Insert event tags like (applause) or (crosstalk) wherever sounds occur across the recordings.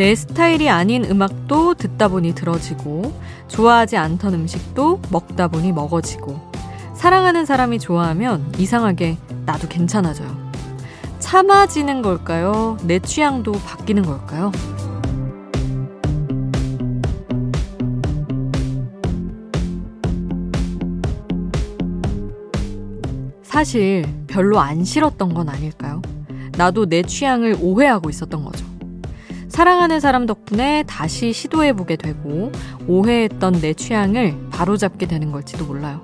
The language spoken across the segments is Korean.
내 스타일이 아닌 음악도 듣다 보니 들어지고, 좋아하지 않던 음식도 먹다 보니 먹어지고, 사랑하는 사람이 좋아하면 이상하게 나도 괜찮아져요. 참아지는 걸까요? 내 취향도 바뀌는 걸까요? 사실 별로 안 싫었던 건 아닐까요? 나도 내 취향을 오해하고 있었던 거죠. 사랑하는 사람 덕분에 다시 시도해보게 되고 오해했던 내 취향을 바로잡게 되는 걸지도 몰라요.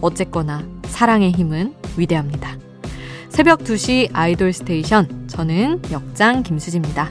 어쨌거나 사랑의 힘은 위대합니다. 새벽 2시 아이돌 스테이션 저는 역장 김수지입니다.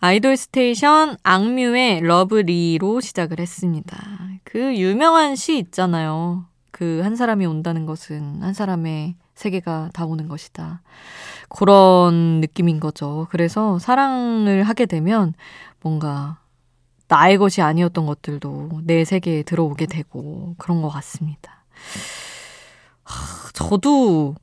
아이돌 스테이션 악뮤의 Love Lee로 시작을 했습니다. 그 유명한 시 있잖아요. 그 한 사람이 온다는 것은 한 사람의 세계가 다 오는 것이다. 그런 느낌인 거죠. 그래서 사랑을 하게 되면 뭔가 나의 것이 아니었던 것들도 내 세계에 들어오게 되고 그런 것 같습니다. 하, 저도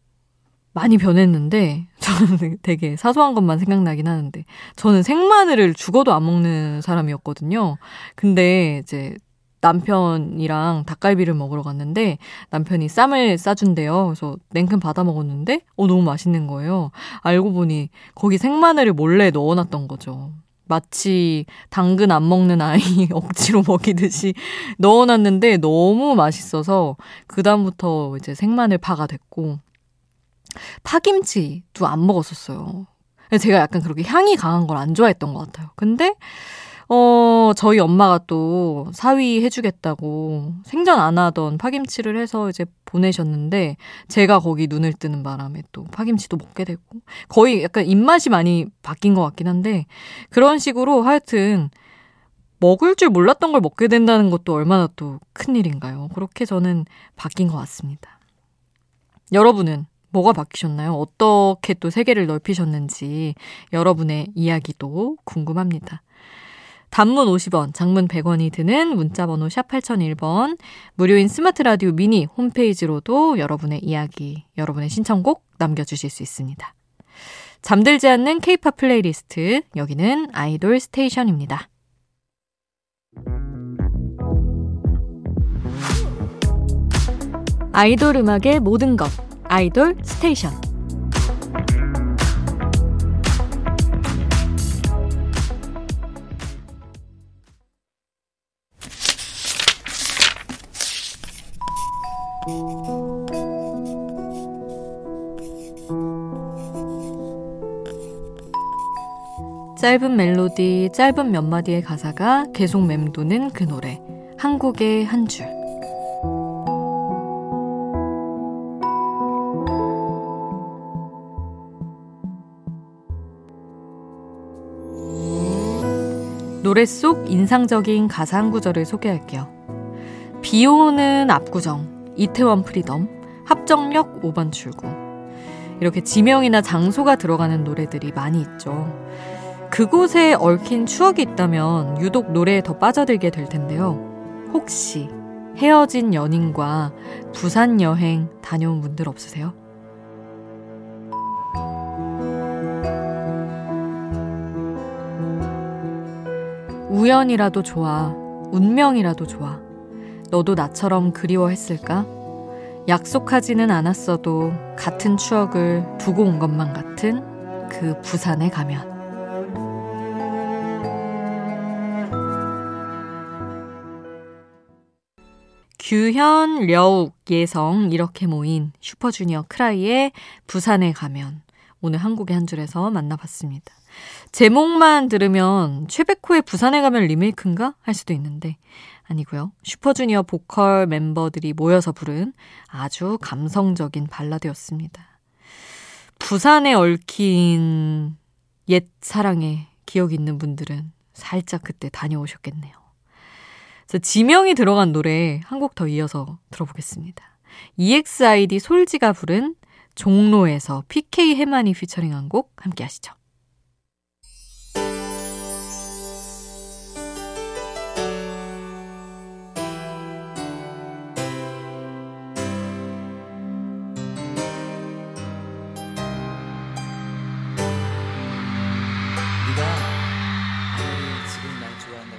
많이 변했는데 저는 (laughs) 되게 사소한 것만 생각나긴 하는데 저는 생마늘을 죽어도 안 먹는 사람이었거든요. 근데 이제 남편이랑 닭갈비를 먹으러 갔는데 남편이 쌈을 싸준대요. 그래서 냉큼 받아 먹었는데 어 너무 맛있는 거예요. 알고 보니 거기 생마늘을 몰래 넣어놨던 거죠. 마치 당근 안 먹는 아이 (laughs) 억지로 먹이듯이 넣어놨는데 너무 맛있어서 그다음부터 이제 생마늘 파가 됐고 파김치도 안 먹었었어요. 제가 약간 그렇게 향이 강한 걸 안 좋아했던 것 같아요. 근데 어, 저희 엄마가 또 사위 해주겠다고 생전 안 하던 파김치를 해서 이제 보내셨는데 제가 거기 눈을 뜨는 바람에 또 파김치도 먹게 되고 거의 약간 입맛이 많이 바뀐 것 같긴 한데 그런 식으로 하여튼 먹을 줄 몰랐던 걸 먹게 된다는 것도 얼마나 또 큰일인가요? 그렇게 저는 바뀐 것 같습니다. 여러분은 뭐가 바뀌셨나요? 어떻게 또 세계를 넓히셨는지 여러분의 이야기도 궁금합니다. 단문 50원, 장문 100원이 드는 문자번호 샵 8001번, 무료인 스마트 라디오 미니 홈페이지로도 여러분의 이야기, 여러분의 신청곡 남겨주실 수 있습니다. 잠들지 않는 케이팝 플레이리스트, 여기는 아이돌 스테이션입니다. 아이돌 음악의 모든 것, 아이돌 스테이션. 짧은 멜로디, 짧은 몇 마디의 가사가 계속 맴도는 그 노래. 한 곡의 한 줄. 노래 속 인상적인 가사 한 구절을 소개할게요. 비 오는 압구정, 이태원 Freedom, 합정역 5번 출구. 이렇게 지명이나 장소가 들어가는 노래들이 많이 있죠. 그곳에 얽힌 추억이 있다면 유독 노래에 더 빠져들게 될 텐데요. 혹시 헤어진 연인과 부산 여행 다녀온 분들 없으세요? 우연이라도 좋아, 운명이라도 좋아. 너도 나처럼 그리워했을까? 약속하지는 않았어도 같은 추억을 두고 온 것만 같은 그 부산에 가면. 규현, 려욱, 예성 이렇게 모인 슈퍼주니어 크라이의 부산에 가면 오늘 한국의 한 줄에서 만나봤습니다. 제목만 들으면 최백호의 부산에 가면 리메이크인가 할 수도 있는데 아니고요. 슈퍼주니어 보컬 멤버들이 모여서 부른 아주 감성적인 발라드였습니다. 부산에 얽힌 옛 사랑에 기억이 있는 분들은 살짝 그때 다녀오셨겠네요. 지명이 들어간 노래 한 곡 더 이어서 들어보겠습니다. EXID 솔지가 부른 종로에서 PK 해만이 피처링한 곡 함께 하시죠.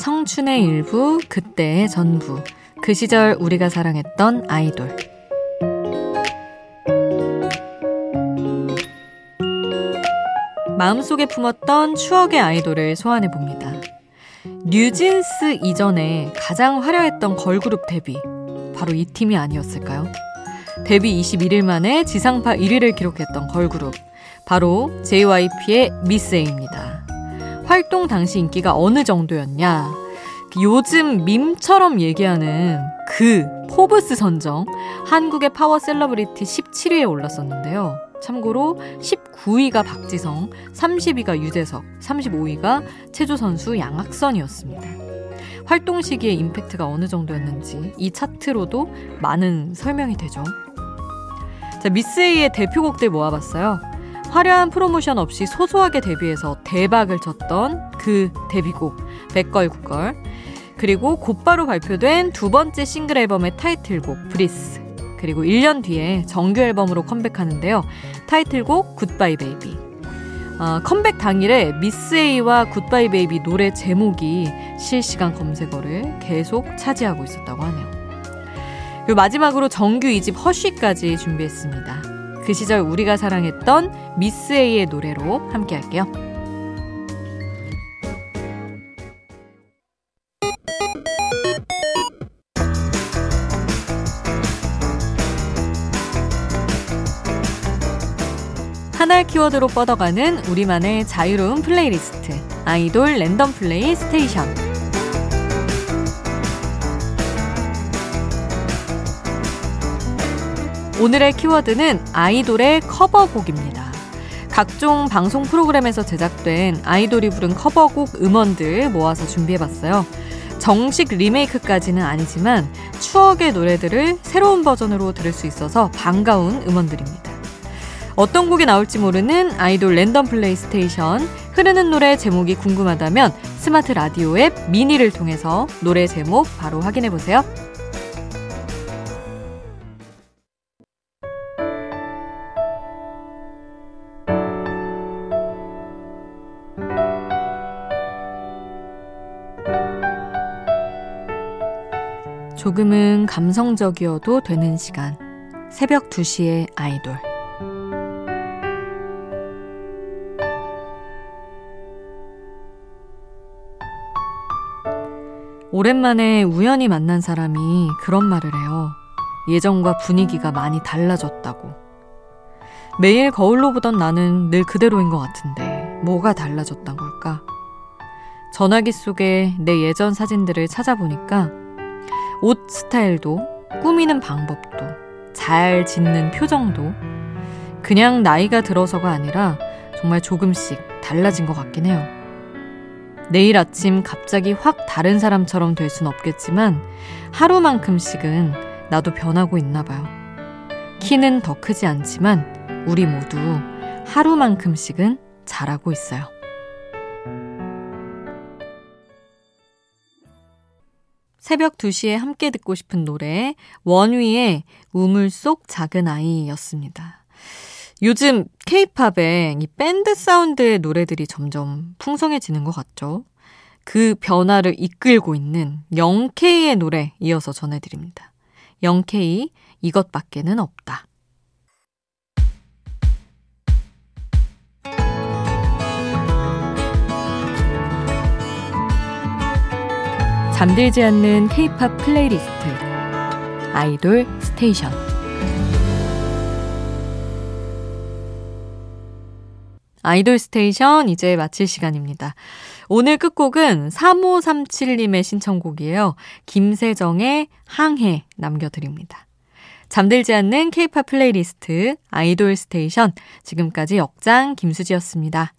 청춘의 일부, 그때의 전부. 그 시절 우리가 사랑했던 아이돌. 마음속에 품었던 추억의 아이돌을 소환해 봅니다. 뉴진스 이전에 가장 화려했던 걸그룹 데뷔. 바로 이 팀이 아니었을까요? 데뷔 21일 만에 지상파 1위를 기록했던 걸그룹. 바로 JYP의 미스 A입니다. 활동 당시 인기가 어느 정도였냐? 요즘 밈처럼 얘기하는 그 포브스 선정 한국의 Power Celebrity 17위에 올랐었는데요. 참고로 19위가 박지성, 30위가 유재석, 35위가 체조 선수 양학선이었습니다. 활동 시기의 임팩트가 어느 정도였는지 이 차트로도 많은 설명이 되죠. 자, 미스에이의 대표곡들 모아봤어요. 화려한 프로모션 없이 소소하게 데뷔해서 대박을 쳤던 그 데뷔곡 Bad Girl Good Girl 그리고 곧바로 발표된 두 번째 싱글 앨범의 타이틀곡 Breathe 그리고 1년 뒤에 정규 앨범으로 컴백하는데요. 타이틀곡 Good-bye Baby 어, 컴백 당일에 미스 A와 Good-bye Baby 노래 제목이 실시간 검색어를 계속 차지하고 있었다고 하네요. 그리고 마지막으로 정규 2집 Hush까지 준비했습니다. 그 시절 우리가 사랑했던 미스 A의 노래로 함께 할게요. 하나의 키워드로 뻗어가는 우리만의 자유로운 플레이리스트 아이돌 랜덤 플레이 스테이션 오늘의 키워드는 아이돌의 커버곡입니다. 각종 방송 프로그램에서 제작된 아이돌이 부른 커버곡 음원들 모아서 준비해봤어요. 정식 리메이크까지는 아니지만 추억의 노래들을 새로운 버전으로 들을 수 있어서 반가운 음원들입니다. 어떤 곡이 나올지 모르는 아이돌 랜덤 플레이 스테이션 흐르는 노래 제목이 궁금하다면 스마트 라디오 앱 미니를 통해서 노래 제목 바로 확인해 보세요. 조금은 감성적이어도 되는 시간. 새벽 2시에 아이돌. 오랜만에 우연히 만난 사람이 그런 말을 해요. 예전과 분위기가 많이 달라졌다고. 매일 거울로 보던 나는 늘 그대로인 것 같은데 뭐가 달라졌단 걸까? 전화기 속에 내 예전 사진들을 찾아보니까 옷 스타일도 꾸미는 방법도 잘 짓는 표정도 그냥 나이가 들어서가 아니라 정말 조금씩 달라진 것 같긴 해요. 내일 아침 갑자기 확 다른 사람처럼 될 순 없겠지만 하루만큼씩은 나도 변하고 있나 봐요. 키는 더 크지 않지만 우리 모두 하루만큼씩은 잘하고 있어요. 새벽 2시에 함께 듣고 싶은 노래 원위의 우물 속 작은 아이였습니다. 요즘 케이팝의 이 밴드 사운드의 노래들이 점점 풍성해지는 것 같죠? 그 변화를 이끌고 있는 0K의 노래 이어서 전해드립니다. 0K 이것밖에는 없다. 잠들지 않는 K-팝 playlist 아이돌 스테이션 아이돌 스테이션 이제 마칠 시간입니다. 오늘 끝곡은 3537님의 신청곡이에요. 김세정의 항해 남겨드립니다. 잠들지 않는 케이팝 플레이리스트 아이돌 스테이션 지금까지 역장 김수지였습니다.